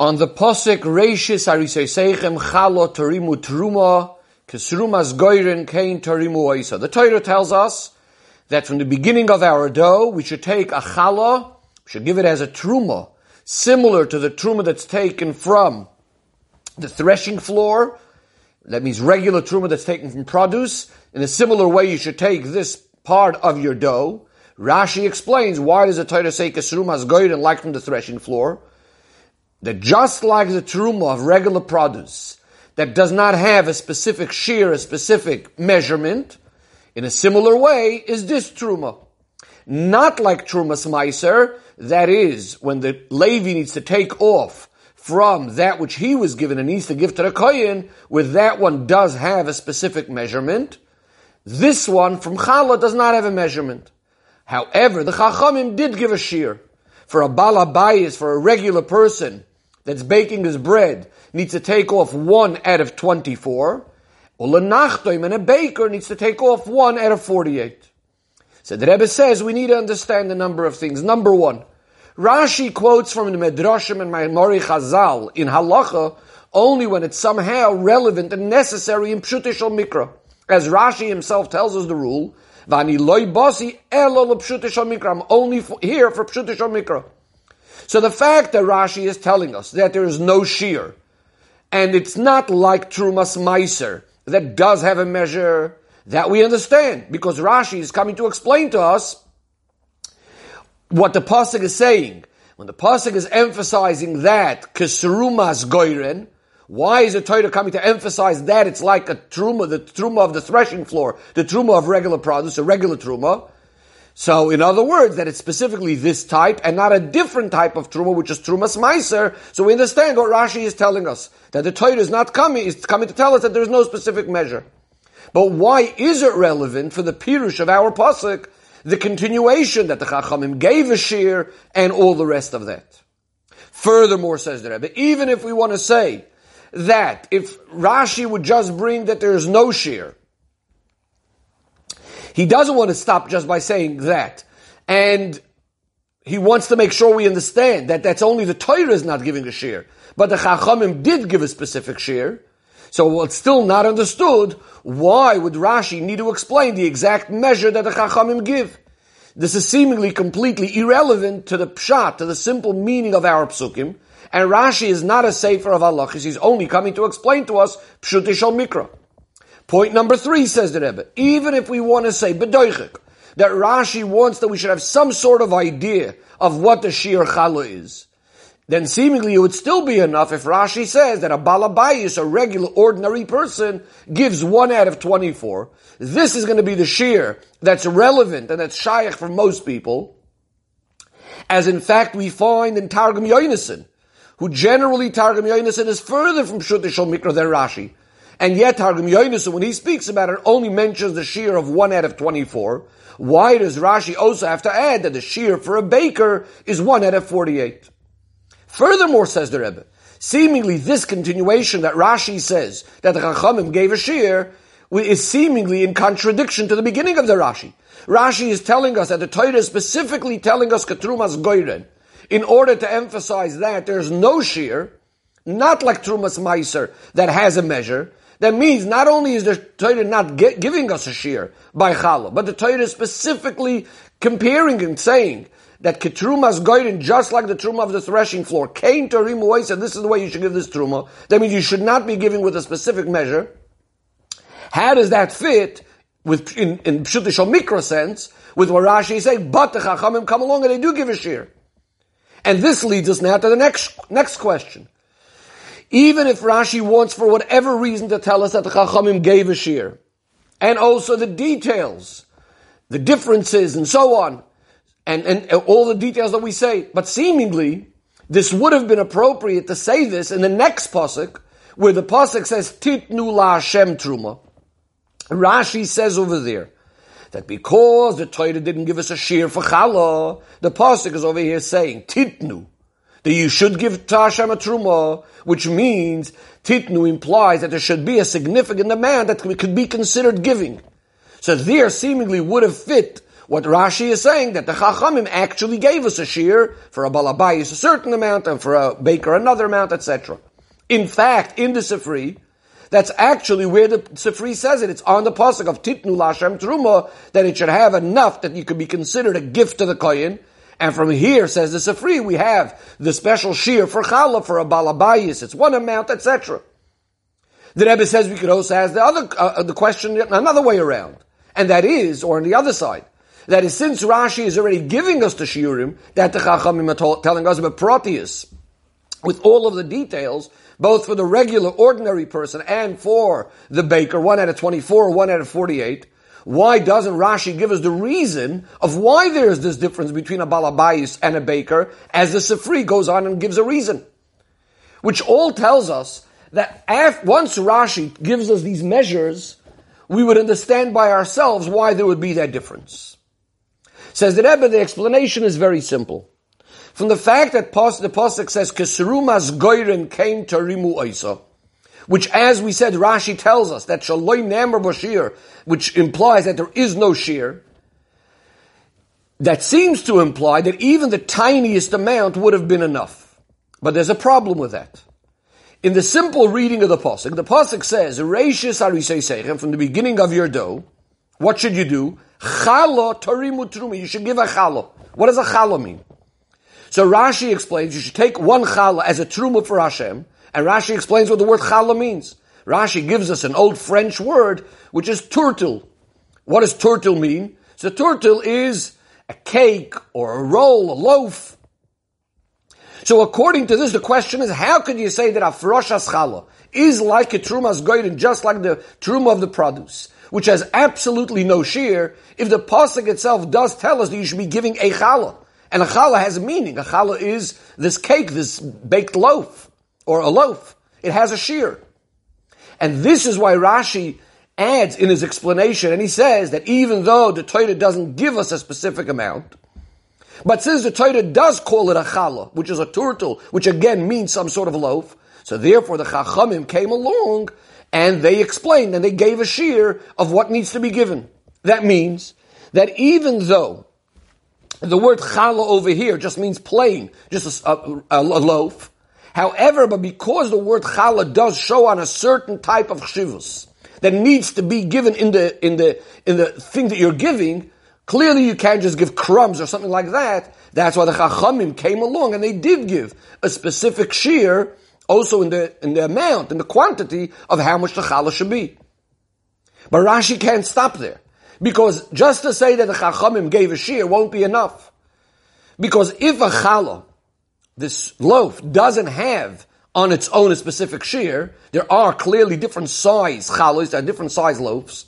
On the posik reishis ariseisechem chalo torimu truma kesrumas goyren kain torimu oisa. The Torah tells us that from the beginning of our dough, we should take a challah, we should give it as a truma, similar to the truma that's taken from the threshing floor. That means regular truma that's taken from produce. In a similar way, you should take this part of your dough. Rashi explains why does the Torah say kesrumas goyren like from the threshing floor? That just like the truma of regular produce that does not have a specific shear, a specific measurement, in a similar way is this truma. Not like trumas meiser, that is, when the Levi needs to take off from that which he was given and needs to give to the Kohen, where that one does have a specific measurement. This one from Challah does not have a measurement. However, the Chachamim did give a shear. For a balabayis, for a regular person, that's baking his bread needs to take off one out of 24, Ulanachtoim and a baker needs to take off one out of 48. So the Rebbe says we need to understand a number of things. Number one, Rashi quotes from the Medrashim and Maimori Chazal in Halacha only when it's somehow relevant and necessary in Pshutishal Mikra. As Rashi himself tells us the rule, Vani loy bosi elo Mikra. I'm only here for Pshutishal Mikra. So the fact that Rashi is telling us that there is no shear, and it's not like Trumas Meiser, that does have a measure, that we understand, because Rashi is coming to explain to us what the Pasuk is saying. When the Pasuk is emphasizing that, Kesrumas Goiren, why is the Torah coming to emphasize that it's like a truma, the truma of the threshing floor, the truma of regular produce, a regular truma? So, in other words, that it's specifically this type and not a different type of truma, which is trumas meiser. So we understand what Rashi is telling us that the Torah is not coming; is coming to tell us that there is no specific measure. But why is it relevant for the pirush of our pasuk, the continuation that the Chachamim gave a shear and all the rest of that? Furthermore, says the Rebbe, even if we want to say that if Rashi would just bring that there is no shear, he doesn't want to stop just by saying that. And he wants to make sure we understand that that's only the Torah is not giving a shear. But the Chachamim did give a specific shear. So it's still not understood. Why would Rashi need to explain the exact measure that the Chachamim give? This is seemingly completely irrelevant to the pshat, to the simple meaning of our psukim. And Rashi is not a sefer of halachas. He's only coming to explain to us pshutishal mikra. Point number three says the Rebbe, even if we want to say bedoichik, that Rashi wants that we should have some sort of idea of what the Shir Chala is, then seemingly it would still be enough if Rashi says that a balabayis, a regular, ordinary person, gives one out of 24. This is going to be the Shir that's relevant and that's shaykh for most people. As in fact we find in Targum Yonason, who generally Targum Yonason is further from Pshutishal Mikra than Rashi. And yet Targum Yonis, when he speaks about it, only mentions the shear of one out of 24. Why does Rashi also have to add that the shear for a baker is one out of 48? Furthermore, says the Rebbe, seemingly this continuation that Rashi says that the Chachamim gave a shear is seemingly in contradiction to the beginning of the Rashi. Rashi is telling us that the Torah is specifically telling us Ketrumas Goyren in order to emphasize that there's no shear, not like Trumas Meiser that has a measure, that means not only is the Torah not get, giving us a shear by challah, but the Torah is specifically comparing and saying that ketrumas goyrin, just like the truma of the threshing floor, came to rimu said this is the way you should give this truma. That means you should not be giving with a specific measure. How does that fit with in, in Pshutishal Mikra sense with what Rashi is saying? But the Chachamim come along and they do give a shear. And this leads us now to the next next question. Even if Rashi wants for whatever reason to tell us that the Chachamim gave a shear, and also the details, the differences and so on, and, and all the details that we say, but seemingly, this would have been appropriate to say this in the next pasuk, where the pasuk says Titnu la Hashem truma. Rashi says over there that because the Torah didn't give us a shear for challah, the pasuk is over here saying Titnu that you should give to Hashem a truma, which means titnu implies that there should be a significant amount that could be considered giving. So there seemingly would have fit What Rashi is saying that the Chachamim actually gave us a shear for a balabayis a certain amount and for a baker another amount, etc. In fact, in the Sifri, that's actually where the Sifri says it. It's on the pasuk of Titnu Lashem Truma that it should have enough that you could be considered a gift to the kohen. And from here, says the Sifri, we have the special shear for challah for a balabayis. It's one amount, etc. The Rebbe says we could also ask the other uh, the question another way around, and that is, or on the other side, that is since Rashi is already giving us the shiurim that the Chachamim are telling us about Proteus, with all of the details, both for the regular, ordinary person and for the baker, one out of 24, one out of 48, why doesn't Rashi give us the reason of why there is this difference between a balabais and a baker, as the Sifri goes on and gives a reason? Which all tells us that after, once Rashi gives us these measures, we would understand by ourselves why there would be that difference. Says the Rebbe, the explanation is very simple. From the fact that the Pasuk says, Keserumas Goyren came to Rimu Oisa, which as we said, Rashi tells us that Shaloi Namar Bashir, which implies that there is no shear, that seems to imply that even the tiniest amount would have been enough. But there's a problem with that. In the simple reading of the Pasuk, the Pasuk says, Reishis Arisei from the beginning of your dough, what should you do? Chala tarimu truma. You should give a chala. What does a chala mean? So Rashi explains you should take one chala as a truma for Hashem, and Rashi explains what the word chala means. Rashi gives us an old French word, which is turtle. What does turtle mean? So turtle is a cake or a roll, a loaf. So according to this, the question is, how could you say that a froshas chala is like a trumas goyren, just like the truma of the produce? which has absolutely no shear, if the pasuk itself does tell us that you should be giving a challah, and a challah has a meaning. A challah is this cake, this baked loaf, or a loaf. It has a shear. And this is why Rashi adds in his explanation, and he says that even though the Torah doesn't give us a specific amount, but since the Torah does call it a challah, which is a turtle, which again means some sort of loaf, so therefore the Chachamim came along and they explained and they gave a shear of what needs to be given. That means that even though the word challah over here just means plain, just a, a, a, loaf, however, but because the word challah does show on a certain type of chivus that needs to be given in the, in the, in the thing that you're giving, clearly you can't just give crumbs or something like that. That's why the chachamim came along and they did give a specific shear also in the in the amount, in the quantity of how much the challah should be. But Rashi can't stop there. Because just to say that the Chachamim gave a shear won't be enough. Because if a challah, this loaf, doesn't have on its own a specific shear, there are clearly different size challahs, there are different size loaves.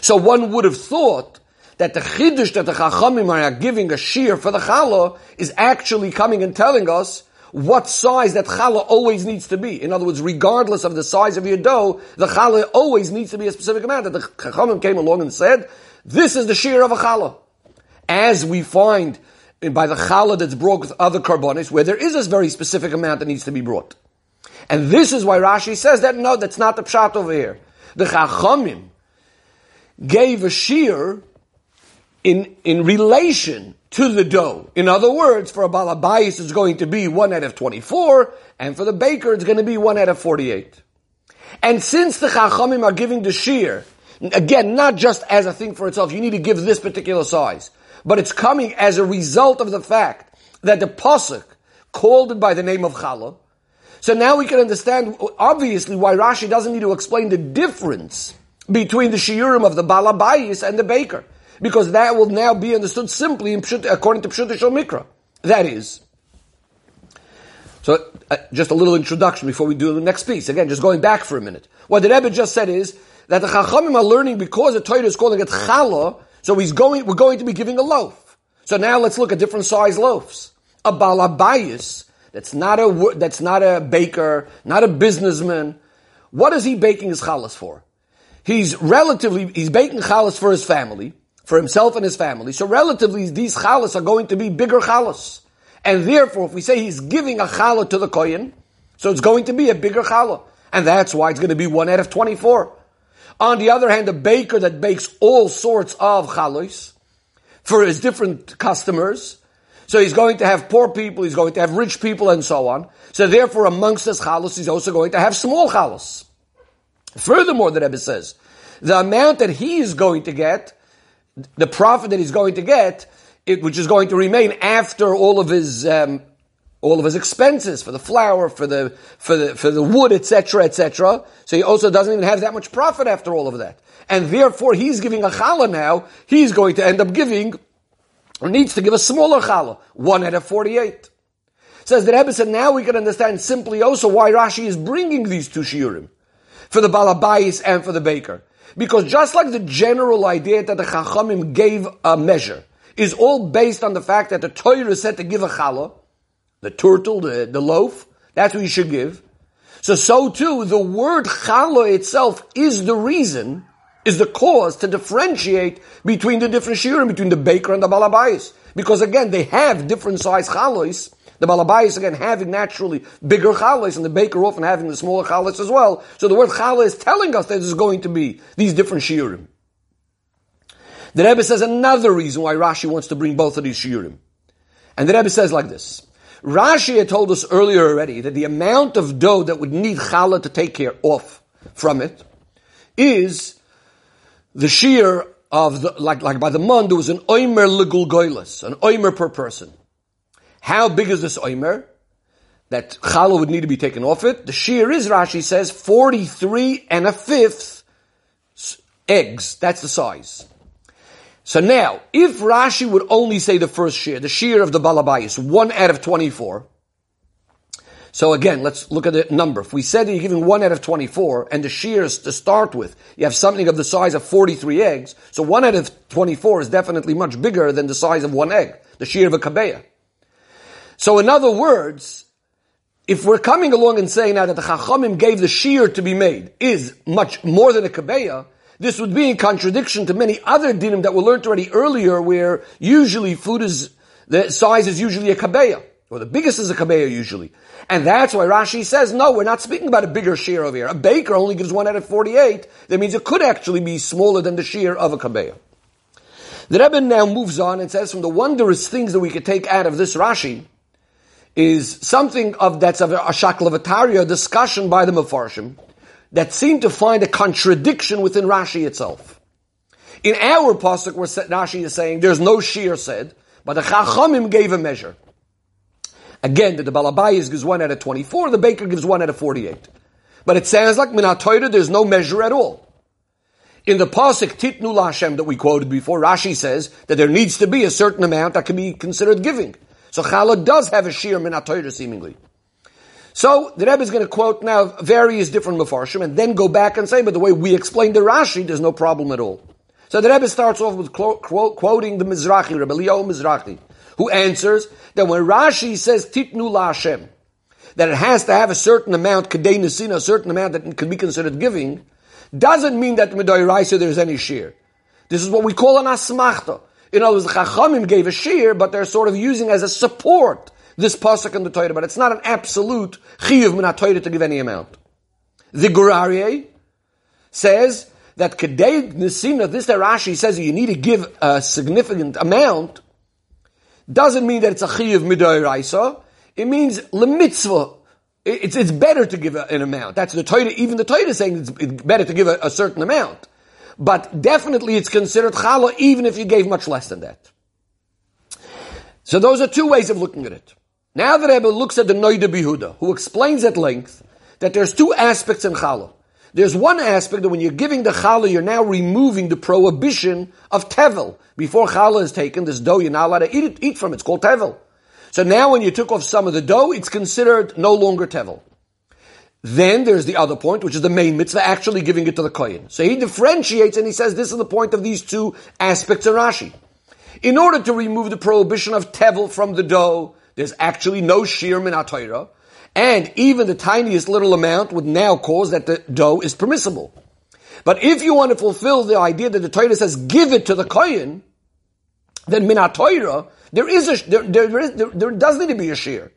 So one would have thought that the chiddush that the Chachamim are giving a shear for the challah is actually coming and telling us what size that challah always needs to be. In other words, regardless of the size of your dough, the challah always needs to be a specific amount. That the chachamim came along and said, this is the shear of a challah. As we find by the challah that's brought with other korbanos, where there is this very specific amount that needs to be brought. And this is why Rashi says that no, that's not the pshat over here. The chachamim gave a shear in, in relation to the dough. In other words, for a balabais it's going to be 1 out of 24, and for the baker it's going to be 1 out of 48. And since the chachamim are giving the shear, again, not just as a thing for itself, you need to give this particular size, but it's coming as a result of the fact that the pasuk called it by the name of challah. So now we can understand, obviously, why Rashi doesn't need to explain the difference between the shiurim of the balabais and the baker because that will now be understood simply Pshut, according to Pshut Mikra. That is. So, uh, just a little introduction before we do the next piece. Again, just going back for a minute. What the Rebbe just said is that the Chachamim are learning because the Torah is calling it Challah, so he's going, we're going to be giving a loaf. So now let's look at different size loaves. A balabayas, that's not a, that's not a baker, not a businessman. What is he baking his challahs for? He's relatively, he's baking challahs for his family for himself and his family. So relatively, these chalas are going to be bigger chalas. And therefore, if we say he's giving a challah to the kohen, so it's going to be a bigger challah. And that's why it's going to be one out of 24. On the other hand, a baker that bakes all sorts of chalos, for his different customers. So he's going to have poor people, he's going to have rich people, and so on. So therefore, amongst his chalos, he's also going to have small chalos. Furthermore, the Rebbe says, the amount that he is going to get, the profit that he's going to get, it, which is going to remain after all of his um, all of his expenses for the flour, for the for the for the wood, etc., etc. So he also doesn't even have that much profit after all of that, and therefore he's giving a challah now. He's going to end up giving, or needs to give a smaller challah, one out of forty-eight. Says the Rebbe said now we can understand simply also why Rashi is bringing these two shiurim for the balabais and for the baker, because just like the general idea that the chachamim gave a measure is all based on the fact that the Torah said to give a challah the turtle, the, the loaf, that's what you should give. So, so too, the word challah itself is the reason, is the cause to differentiate between the different shiurim, between the baker and the balabais. Because again, they have different size chalois. The balabais again having naturally bigger chalois, and the baker often having the smaller chalois as well. So the word challah is telling us that there's going to be these different shiurim. The Rebbe says another reason why Rashi wants to bring both of these shiurim. And the Rebbe says like this. Rashi had told us earlier already that the amount of dough that would need challah to take care of from it is the shear of the, like, like by the month, there was an oimer legul goilis, an oimer per person. How big is this oimer? That challah would need to be taken off it. The shear is, Rashi says, 43 and a fifth eggs. That's the size. So now, if Rashi would only say the first shear, the shear of the Balabayas, one out of 24, so again, let's look at the number. If we said that you're giving one out of 24, and the shears to start with, you have something of the size of 43 eggs, so one out of 24 is definitely much bigger than the size of one egg, the shear of a kabeya. So in other words, if we're coming along and saying now that the Chachamim gave the shear to be made is much more than a kabeya, this would be in contradiction to many other dinim that were learned already earlier, where usually food is, the size is usually a kabeya, or the biggest is a kabeya usually. And that's why Rashi says, no, we're not speaking about a bigger shear over here. A baker only gives one out of 48. That means it could actually be smaller than the shear of a kabeya. The Rebbe now moves on and says from the wondrous things that we could take out of this Rashi is something of that's of a shaklavataria discussion by the Mefarshim that seem to find a contradiction within Rashi itself. In our pasuk, where Rashi is saying there's no shear said, but the Chachamim gave a measure. Again, the Balabayas gives one out of 24, the baker gives one out of 48. But it sounds like Minat there's no measure at all. In the pasuk Titnu Lashem that we quoted before, Rashi says that there needs to be a certain amount that can be considered giving. So Chala does have a shear Minat seemingly. So the Rebbe is going to quote now various different mafarshim and then go back and say, but the way we explained the Rashi, there's no problem at all. So the Rebbe starts off with quote, quoting the Mizrahi, Rebbe Leo Mizrahi, who answers that when Rashi says Titnu LaHashem, that it has to have a certain amount, Kadei Nesina, a certain amount that can be considered giving, doesn't mean that Medoy Raisa there's any shear. This is what we call an asmachta. In other words, the Chachamim gave a shear, but they're sort of using as a support this pasuk in the Torah, but it's not an absolute chiyuv min Torah to give any amount. The Gur Aryeh says that kedei nesina, this Rashi says you need to give a significant amount, doesn't mean that it's a chiyuv midoy raisa. It means lemitzvah. It's, it's better to give an amount. That's the Torah, even the Torah is saying it's better to give a, a certain amount. But definitely it's considered challah even if you gave much less than that. So those are two ways of looking at it. Now the Rebbe looks at the Noida Bihuda, who explains at length that there's two aspects in challah. There's one aspect that when you're giving the challah, you're now removing the prohibition of tevel. Before challah is taken, this dough you're not allowed to eat, it, eat from. It's called tevel. So now when you took off some of the dough, it's considered no longer tevel. Then there's the other point, which is the main mitzvah, actually giving it to the kohen. So he differentiates and he says this is the point of these two aspects of Rashi. In order to remove the prohibition of tevel from the dough, there's actually no shear min and even the tiniest little amount would now cause that the dough is permissible. But if you want to fulfill the idea that the Torah says give it to the kohen, then min there is a there, there, is, there, there does need to be a shear.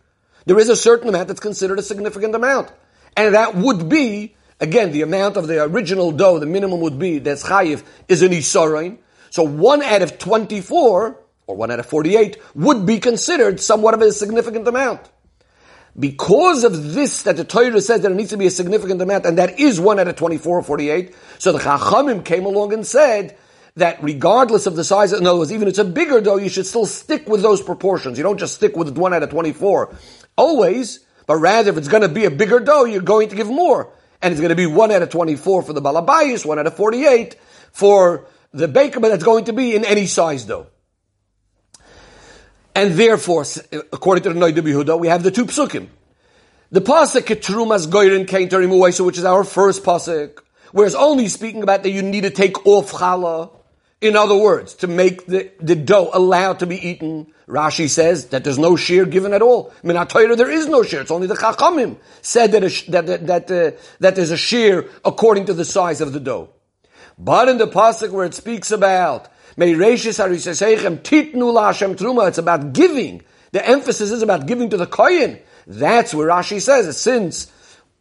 There is a certain amount that's considered a significant amount, and that would be again the amount of the original dough. The minimum would be that's chayiv is an isarein. So one out of 24, or one out of 48, would be considered somewhat of a significant amount. Because of this, that the Torah says that it needs to be a significant amount, and that is one out of 24 or 48, so the Chachamim came along and said that regardless of the size, in other words, even if it's a bigger dough, you should still stick with those proportions. You don't just stick with one out of 24 always, but rather if it's going to be a bigger dough, you're going to give more. And it's going to be one out of 24 for the Balabayas, one out of 48 for the baker, but that's going to be in any size dough. And therefore, according to the Noida Yehuda, we have the two psukim. The pasuk ketrumas goyrin kain terimuwaisa, which is our first pasuk, whereas only speaking about that you need to take off challah. In other words, to make the, the dough allowed to be eaten. Rashi says that there's no shear given at all. Minatayra, there is no shear. It's only the chachamim said that a, that that that, uh, that there's a shear according to the size of the dough. But in the pasuk where it speaks about it's about giving. The emphasis is about giving to the kohen. That's where Rashi says since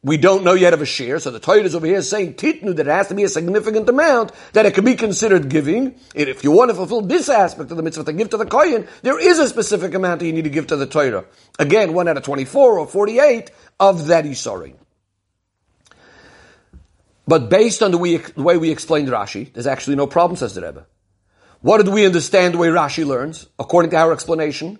we don't know yet of a share, so the Torah is over here saying titnu that it has to be a significant amount that it can be considered giving. And If you want to fulfill this aspect of the mitzvah to give to the kohen, there is a specific amount that you need to give to the Torah. Again, one out of twenty-four or forty-eight of that sorry. But based on the way, the way we explained Rashi, there's actually no problem, says the Rebbe. What did we understand the way Rashi learns, according to our explanation?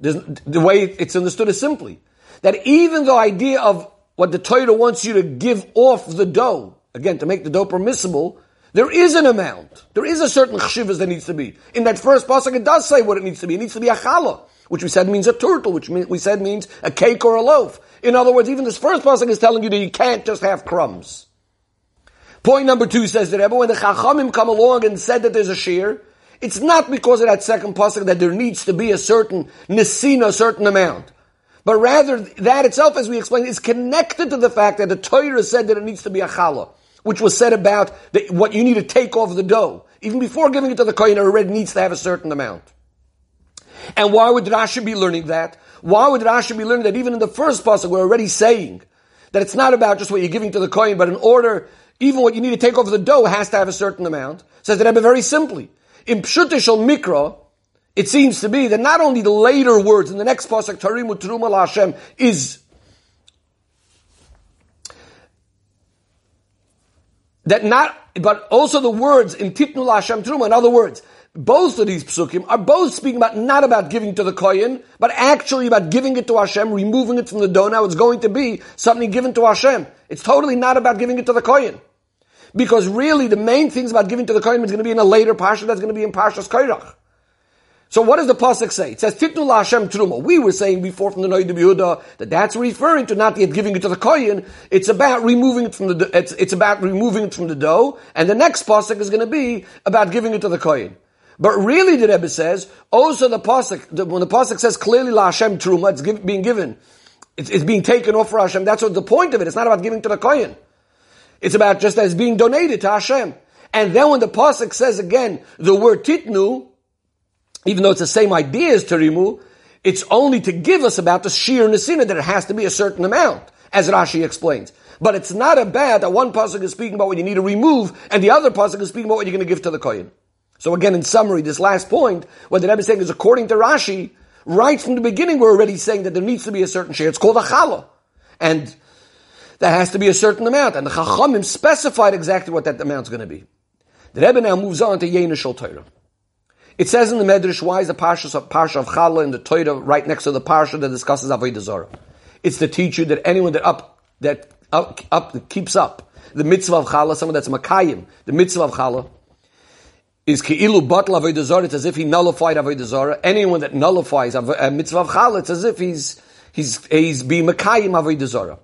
The way it's understood is simply that even the idea of what the Torah wants you to give off the dough, again, to make the dough permissible, there is an amount. There is a certain chshivas that needs to be. In that first pasuk, it does say what it needs to be. It needs to be a challah, which we said means a turtle, which we said means a cake or a loaf. In other words, even this first pasuk is telling you that you can't just have crumbs. Point number two says that when the chachamim come along and said that there's a shear, it's not because of that second pasuk that there needs to be a certain nisina, a certain amount. But rather, that itself, as we explained, is connected to the fact that the Torah said that it needs to be a challah, which was said about the, what you need to take off the dough. Even before giving it to the kohen, it already needs to have a certain amount. And why would Rashi be learning that? Why would Rashi be learning that even in the first pasuk we're already saying that it's not about just what you're giving to the kohen, but in order, even what you need to take off the dough has to have a certain amount? Says the Rebbe very simply. In Pshutishal Mikra, it seems to be that not only the later words in the next pasuk, Tarimu Teruma Hashem, is that not, but also the words in Titnu Hashem Teruma, in other words, both of these psukim are both speaking about not about giving to the kohen, but actually about giving it to Hashem, removing it from the dough. Now it's going to be something given to Hashem. It's totally not about giving it to the kohen. Because really, the main things about giving to the Kohen is going to be in a later Pasha that's going to be in Pashas Kairach. So what does the pasuk say? It says Titnu Hashem Truma. We were saying before from the Noid Yehuda that that's referring to not yet giving it to the kohen. It's about removing it from the. It's, it's about removing it from the dough, and the next pasuk is going to be about giving it to the kohen. But really, the Rebbe says also the pasuk when the pasuk says clearly La Hashem Truma, it's give, being given. It's, it's, being taken off for Hashem. That's what the point of it. It's not about giving to the kohen. It's about just as being donated to Hashem. And then when the pasuk says again the word titnu, even though it's the same idea as terimu, it's only to give us about the sheer nesina that it has to be a certain amount, as Rashi explains. But it's not a bad that one pasuk is speaking about what you need to remove, and the other pasuk is speaking about what you're going to give to the kohen. So again, in summary, this last point, what the Rebbe is saying is according to Rashi, right from the beginning, we're already saying that there needs to be a certain share. It's called a challah. And that has to be a certain amount. And the Chachamim specified exactly what that amount is going to be. The Rebbe now moves on to Yenishal Torah. It says in the Medrash, why is the Parsha of, Parsha of Challah in the Torah right next to the Parsha that discusses Avodah Zarah? It's to teach you that anyone that up, that up, up, keeps up the mitzvah of Challah, someone that's Makayim, the mitzvah of Challah, is Ki'ilu Batla Avodah Zarah, it's as if he nullified Avodah Zarah. Anyone that nullifies a uh, mitzvah of Challah, it's as if he's, he's, he's being Makayim Avodah Zarah.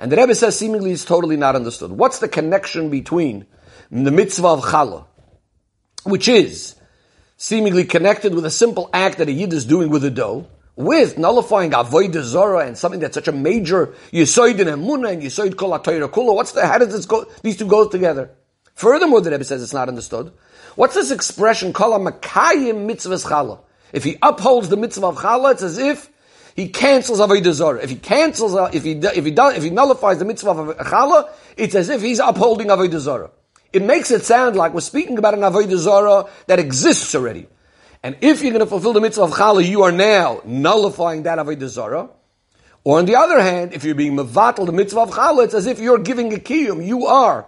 And the Rebbe says seemingly it's totally not understood. What's the connection between the mitzvah of challah, which is seemingly connected with a simple act that a yid is doing with a dough, with nullifying avodah zora and something that's such a major yisoid in emunah and yisoid kol kula. What's the? How does this go? These two go together. Furthermore, the Rebbe says it's not understood. What's this expression? Kol makayim mitzvahs challah. If he upholds the mitzvah of challah, it's as if he cancels Avodah Zarah. If he cancels, uh, if he, if he, does, if he nullifies the mitzvah of Chala, it's as if he's upholding Avodah Zarah. it makes it sound like we're speaking about an avodah zara that exists already. And if you're going to fulfill the mitzvah of challah, you are now nullifying that avodah zara. Or on the other hand, if you're being mevatel the mitzvah of challah, it's as if you're giving a kiyum. You are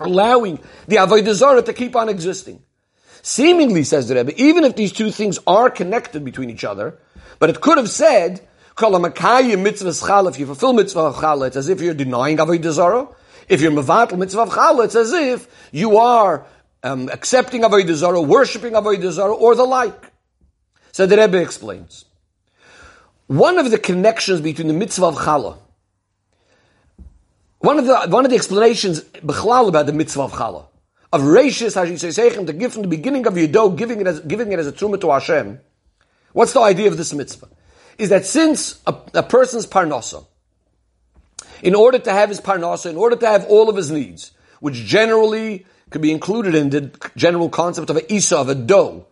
allowing the avodah zara to keep on existing. Seemingly, says the Rebbe, even if these two things are connected between each other, but it could have said, mitzvah if you fulfill mitzvah of challah, it's as if you're denying avodah zara. If you're mevatel mitzvah of challah, it's as if you are um, accepting avodah zarah, worshiping avodah zarah, or the like. So the Rebbe explains. One of the connections between the mitzvah of challah, one of the one of the explanations about the mitzvah of challah, of rashis hashisayseichem to give from the beginning of your dough, giving it as giving it as a truma to Hashem. What's the idea of this mitzvah? Is that since a, a person's parnasa, in order to have his parnasa, in order to have all of his needs, which generally could be included in the general concept of a isa, of a dough,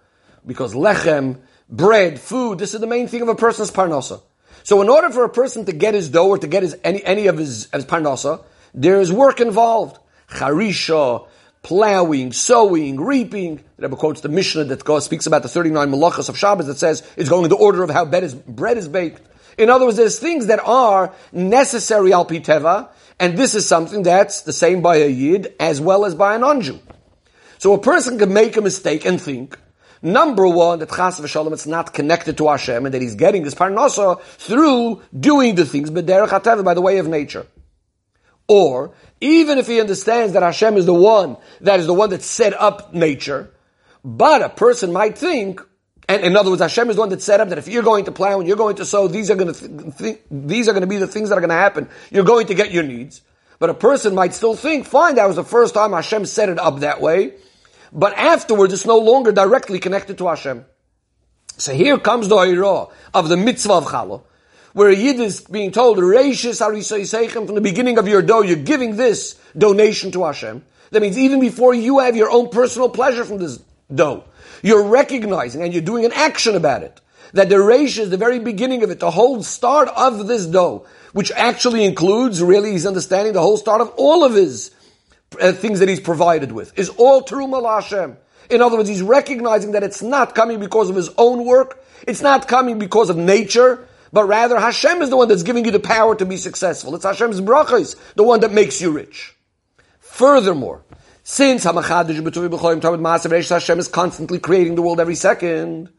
because lechem, bread, food, this is the main thing of a person's parnasa. So in order for a person to get his dough or to get his, any, any of his, his parnasa, there is work involved. Charisha, plowing, sowing, reaping. The Rebbe quotes the Mishnah that speaks about the 39 malachas of Shabbos that says it's going in the order of how bread is, bread is baked. In other words, there's things that are necessary al piteva, and this is something that's the same by a Yid as well as by a non-Jew. So a person can make a mistake and think, number one, that chas v'shalom, it's not connected to Hashem, and that he's getting this parnasa through doing the things, but by the way of nature. Or, even if he understands that Hashem is the one, that is the one that set up nature, but a person might think, and in other words, Hashem is the one that set up that if you're going to plow and you're going to sow, these are going to th- th- these are going to be the things that are going to happen. You're going to get your needs. But a person might still think, fine, that was the first time Hashem set it up that way. But afterwards, it's no longer directly connected to Hashem. So here comes the Hira of the mitzvah of Challah, where a Yid is being told, Reishis from the beginning of your dough, you're giving this donation to Hashem. That means even before you have your own personal pleasure from this dough. You're recognizing and you're doing an action about it. That the reish is the very beginning of it, the whole start of this dough, which actually includes, really, he's understanding the whole start of all of his uh, things that he's provided with, is all Teruma Hashem. In other words, he's recognizing that it's not coming because of his own work, it's not coming because of nature, but rather Hashem is the one that's giving you the power to be successful. It's Hashem's brachas, the one that makes you rich. Furthermore, since Hashem is constantly creating the world every second,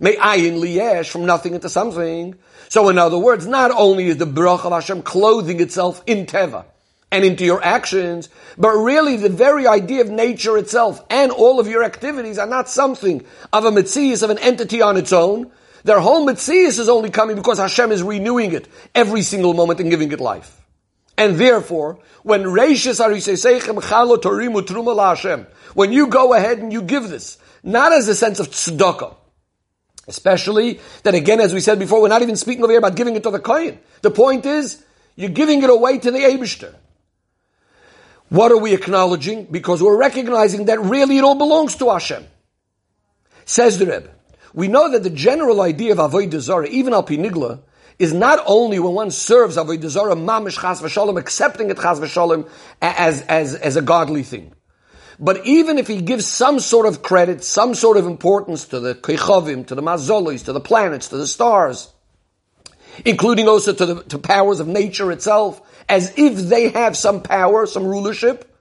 may ayin liyesh from nothing into something. So in other words, not only is the brach of Hashem clothing itself in teva and into your actions, but really the very idea of nature itself and all of your activities are not something of a mitzias of an entity on its own. Their whole mitzias is only coming because Hashem is renewing it every single moment and giving it life. And therefore, when Reishis Torimu Truma when you go ahead and you give this, not as a sense of tzedakah, especially that again, as we said before, we're not even speaking over here about giving it to the Kohen. The point is, you're giving it away to the Abishter. What are we acknowledging? Because we're recognizing that really it all belongs to Hashem. Says the Rebbe. We know that the general idea of Avodah Zarah, even Al Pinigla, is not only when one serves Avodah Zarah mamish chas v'shalom, accepting it chas v'shalom as, as, as a godly thing. But even if he gives some sort of credit, some sort of importance to the Kechovim, to the Mazolis, to the planets, to the stars, including also to the to powers of nature itself, as if they have some power, some rulership,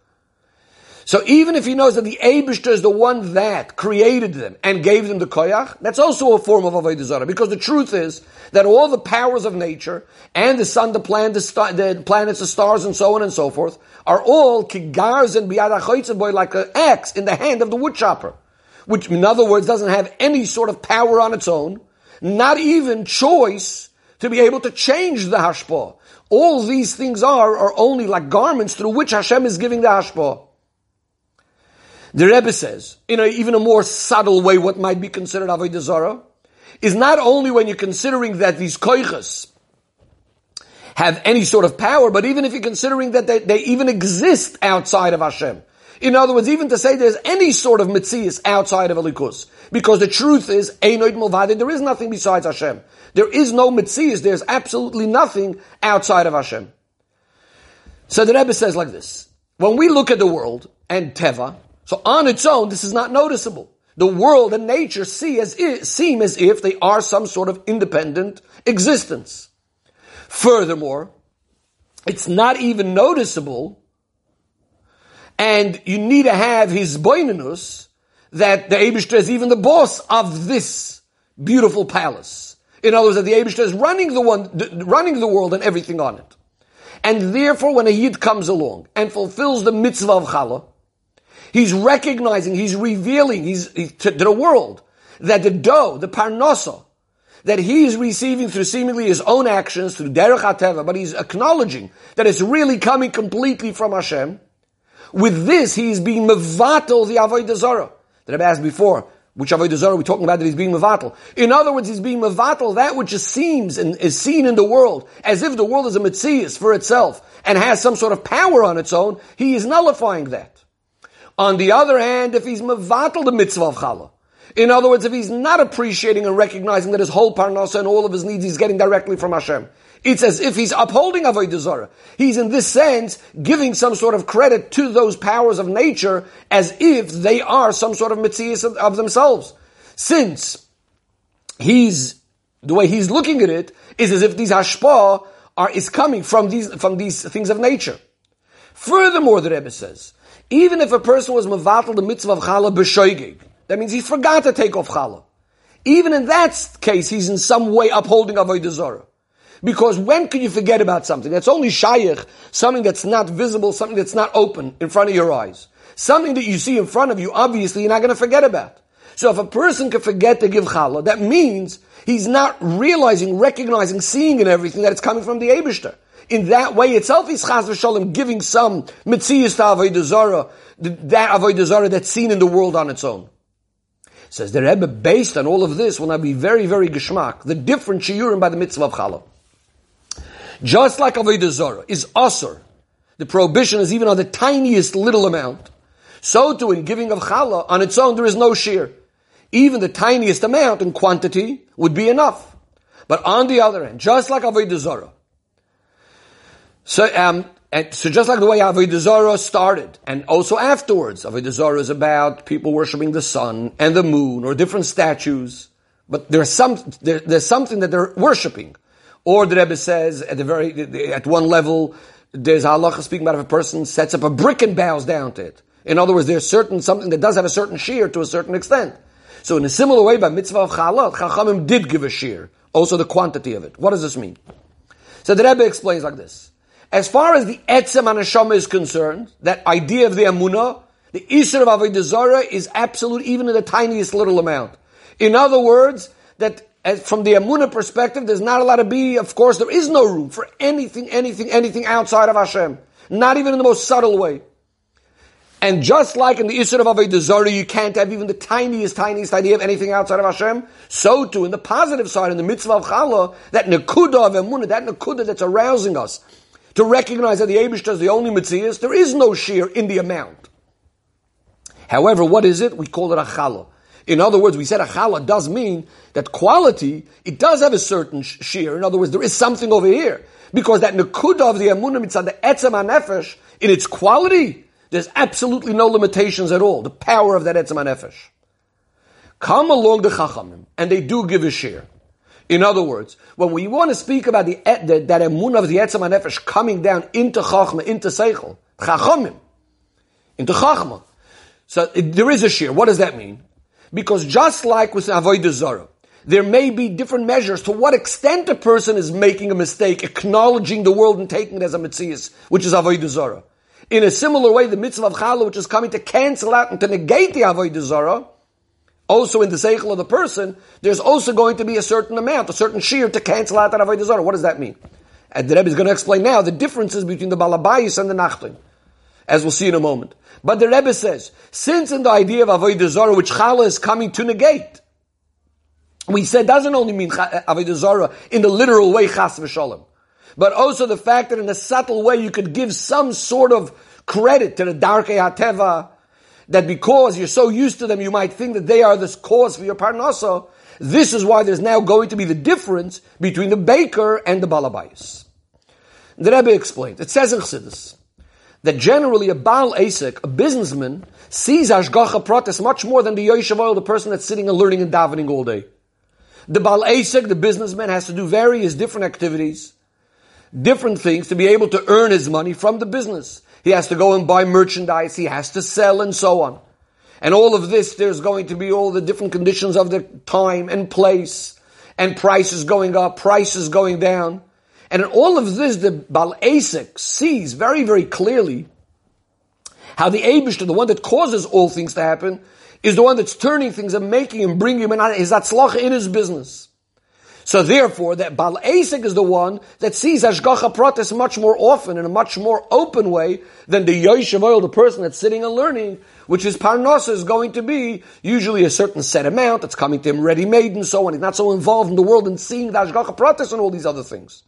so even if he knows that the Abishter is the one that created them and gave them the koyach, that's also a form of avodah zarah. Because the truth is that all the powers of nature and the sun, the the, star, the planets, the stars, and so on and so forth are all kigars and biyad boy like an axe in the hand of the woodchopper, which in other words doesn't have any sort of power on its own, not even choice to be able to change the hashpah. All these things are are only like garments through which Hashem is giving the hashpah. The Rebbe says, in even a more subtle way, what might be considered Avodah Zarah, is not only when you're considering that these koiches have any sort of power, but even if you're considering that they, they even exist outside of Hashem. In other words, even to say there's any sort of mitzias outside of Elikus. Because the truth is, Einoid Mulvadid, there is nothing besides Hashem. There is no mitzias, there's absolutely nothing outside of Hashem. So the Rebbe says like this. when we look at the world and Teva, so on its own, this is not noticeable. The world and nature see as if, seem as if they are some sort of independent existence. Furthermore, it's not even noticeable, and you need to have his boinenus that the Abishter is even the boss of this beautiful palace. In other words, that the Abishter is running the one, running the world and everything on it. And therefore, when a Yid comes along and fulfills the mitzvah of Challah, He's recognizing, he's revealing he's, to, to, the world that the dough, the parnasa, that he is receiving through seemingly his own actions, through derech hateva, but he's acknowledging that it's really coming completely from Hashem. With this, he is being mevatel the avodah zarah that I've asked before. Which avodah zarah are we talking about that he's being mevatel? In other words, he's being mevatel that which seems and is seen in the world as if the world is a mitzias for itself and has some sort of power on its own. He is nullifying that. On the other hand, if he's mevatel the mitzvah of challah, in other words, if he's not appreciating and recognizing that his whole parnasa and all of his needs he's getting directly from Hashem, it's as if he's upholding avodah zarah. He's in this sense giving some sort of credit to those powers of nature as if they are some sort of mitzvahs of, themselves. Since he's the way he's looking at it is as if these hashpah are is coming from these from these things of nature. Furthermore, the Rebbe says even if a person was mevatel the mitzvah of challah b'shoigig, that means he forgot to take off challah. Even in that case, he's in some way upholding avodah zarah. Because when can you forget about something? That's only shayich, something that's not visible, something that's not open in front of your eyes. Something that you see in front of you, obviously you're not going to forget about. So if a person can forget to give challah, that means he's not realizing, recognizing, seeing in everything that it's coming from the Abishter in that way itself is chas v'shalom giving some mitzias to avodah zarah, that avodah zarah that's seen in the world on its own. Says the Rebbe, based on all of this, will now be very, very geschmack. The different shiurim by the mitzvah of challah. Just like avodah zarah is asur, the prohibition is even on the tiniest little amount. So too in giving of challah on its own there is no shear. Even the tiniest amount in quantity would be enough. But on the other hand, just like avodah zarah, so, um, and so just like the way Avodah Zarah started, and also afterwards, Avodah Zarah is about people worshiping the sun and the moon or different statues, but there's some, there, there's something that they're worshiping. Or the Rebbe says at the very, at one level, there's halacha speaking about if a person sets up a brick and bows down to it. In other words, there's certain, something that does have a certain shear to a certain extent. So in a similar way, by mitzvah of challah, Chachamim did give a shear. Also the quantity of it. What does this mean? So the Rebbe explains like this. As far as the etzem anashama is concerned, that idea of the amuna, the isra of avodah zarah is absolute even in the tiniest little amount. In other words, that from the amuna perspective, there's not allowed to be, of course, there is no room for anything, anything, anything outside of Hashem. Not even in the most subtle way. And just like in the Isra of Avodah Zarah, you can't have even the tiniest, tiniest idea of anything outside of Hashem, so too in the positive side, in the mitzvah of Challah, that nekuda of emunah, that nekuda that's arousing us, to recognize that the Abish is the only Mitzias, there is no shear in the amount. However, what is it? We call it a challah. In other words, we said a challah does mean that quality, it does have a certain shear. In other words, there is something over here. Because that nekuda of the amunah mitzvah, the etzem nefesh, in its quality, there's absolutely no limitations at all. The power of that etzem nefesh. Come along the chachamim, and they do give a share. In other words, when we want to speak about the, the that emun of the etzem nefesh coming down into chachma, into seichel, chachamim, into chachma, so it, there is a shear. What does that mean? Because just like with avodah zarah, there may be different measures to what extent a person is making a mistake, acknowledging the world and taking it as a mitzias, which is avodah zarah. In a similar way, the mitzvah of challah, which is coming to cancel out and to negate the avodah zarah, also in the seichel of the person, there's also going to be a certain amount, a certain shear to cancel out that avodah zarah. What does that mean? And the Rebbe is going to explain now the differences between the balabayis and the nachtin, as we'll see in a moment. But the Rebbe says, since in the idea of avodah zarah, which challah is coming to negate, we said doesn't only mean uh, avodah zarah in the literal way chas v'shalom, but also the fact that in a subtle way you could give some sort of credit to the darkei hateva, that because you're so used to them, you might think that they are the cause for your parnasa. This is why there's now going to be the difference between the baker and the balabayas. The Rebbe explained. It says in Chassidus that generally a Baal Asik, a businessman, sees Ashgacha Pratis much more than the Yoshev Oil, the person that's sitting and learning and davening all day. The Baal Asik, the businessman, has to do various different activities, different things to be able to earn his money from the business. He has to go and buy merchandise, he has to sell and so on. And all of this, there's going to be all the different conditions of the time and place, and prices going up, prices going down. And in all of this, the Baal Asik sees very, very clearly how the Abishter, the one that causes all things to happen, is the one that's turning things and making and bringing him in his atzlach in his business. So therefore, that Baal Asik is the one that sees Ashgacha Pratis much more often in a much more open way than the Yoshev Ohel, the person that's sitting and learning, which is Parnasa is going to be usually a certain set amount that's coming to him ready-made and so on. He's not so involved in the world and seeing the Ashgacha Pratis and all these other things.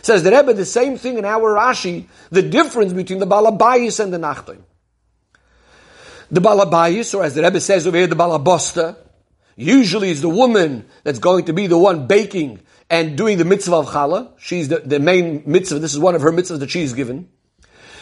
Says the Rebbe the same thing in our Rashi, the difference between the Balabayis and the Nachtoim. The Balabayis, or as the Rebbe says over here, the Balabosta, usually it's the woman that's going to be the one baking and doing the mitzvah of challah. She's the, the main mitzvah. This is one of her mitzvahs that she's given.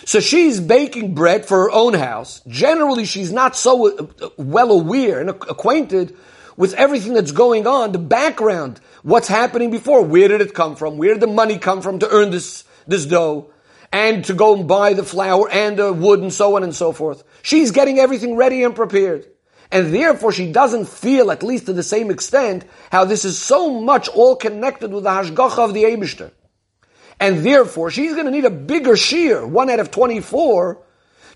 So she's baking bread for her own house. Generally, she's not so uh, well aware and acquainted with everything that's going on, the background, what's happening before, where did it come from, where did the money come from to earn this, this dough, and to go and buy the flour and the wood and so on and so forth. She's getting everything ready and prepared. And therefore she doesn't feel, at least to the same extent, how this is so much all connected with the hashgacha of the Abishter. And therefore she's going to need a bigger shiur, one out of 24,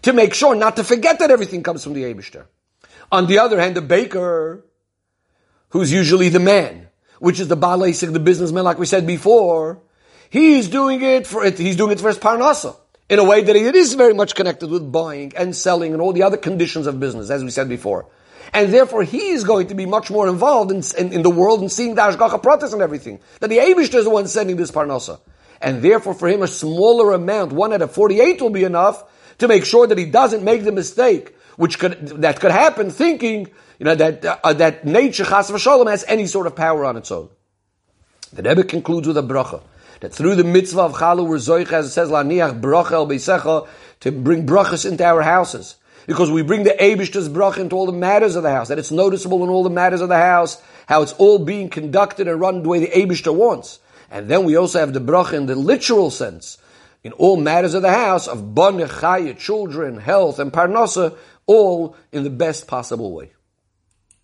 to make sure not to forget that everything comes from the Abishter. On the other hand, the baker, who's usually the man, which is the Balaisik, the businessman, like we said before, he's doing it for it, he's doing it for his parnasa. In a way that it is very much connected with buying and selling and all the other conditions of business, as we said before. And therefore he is going to be much more involved in, in, in the world and seeing the Ashgacha Pratis and everything. That the Abish is the one sending this parnasa. And therefore for him a smaller amount, one out of 48 will be enough to make sure that he doesn't make the mistake, which could, that could happen thinking you know, that, uh, that nature, chas v'sholem, has any sort of power on its own. The Rebbe concludes with a bracha, that through the mitzvah of chalu, we're as it says, laniach bracha el beisecha, to bring brachas into our houses. Because we bring the Abishta's bracha into all the matters of the house, that it's noticeable in all the matters of the house, how it's all being conducted and run the way the Abishta wants. And then we also have the bracha in the literal sense, in all matters of the house, of banech, chaya, children, health, and parnasa, all in the best possible way.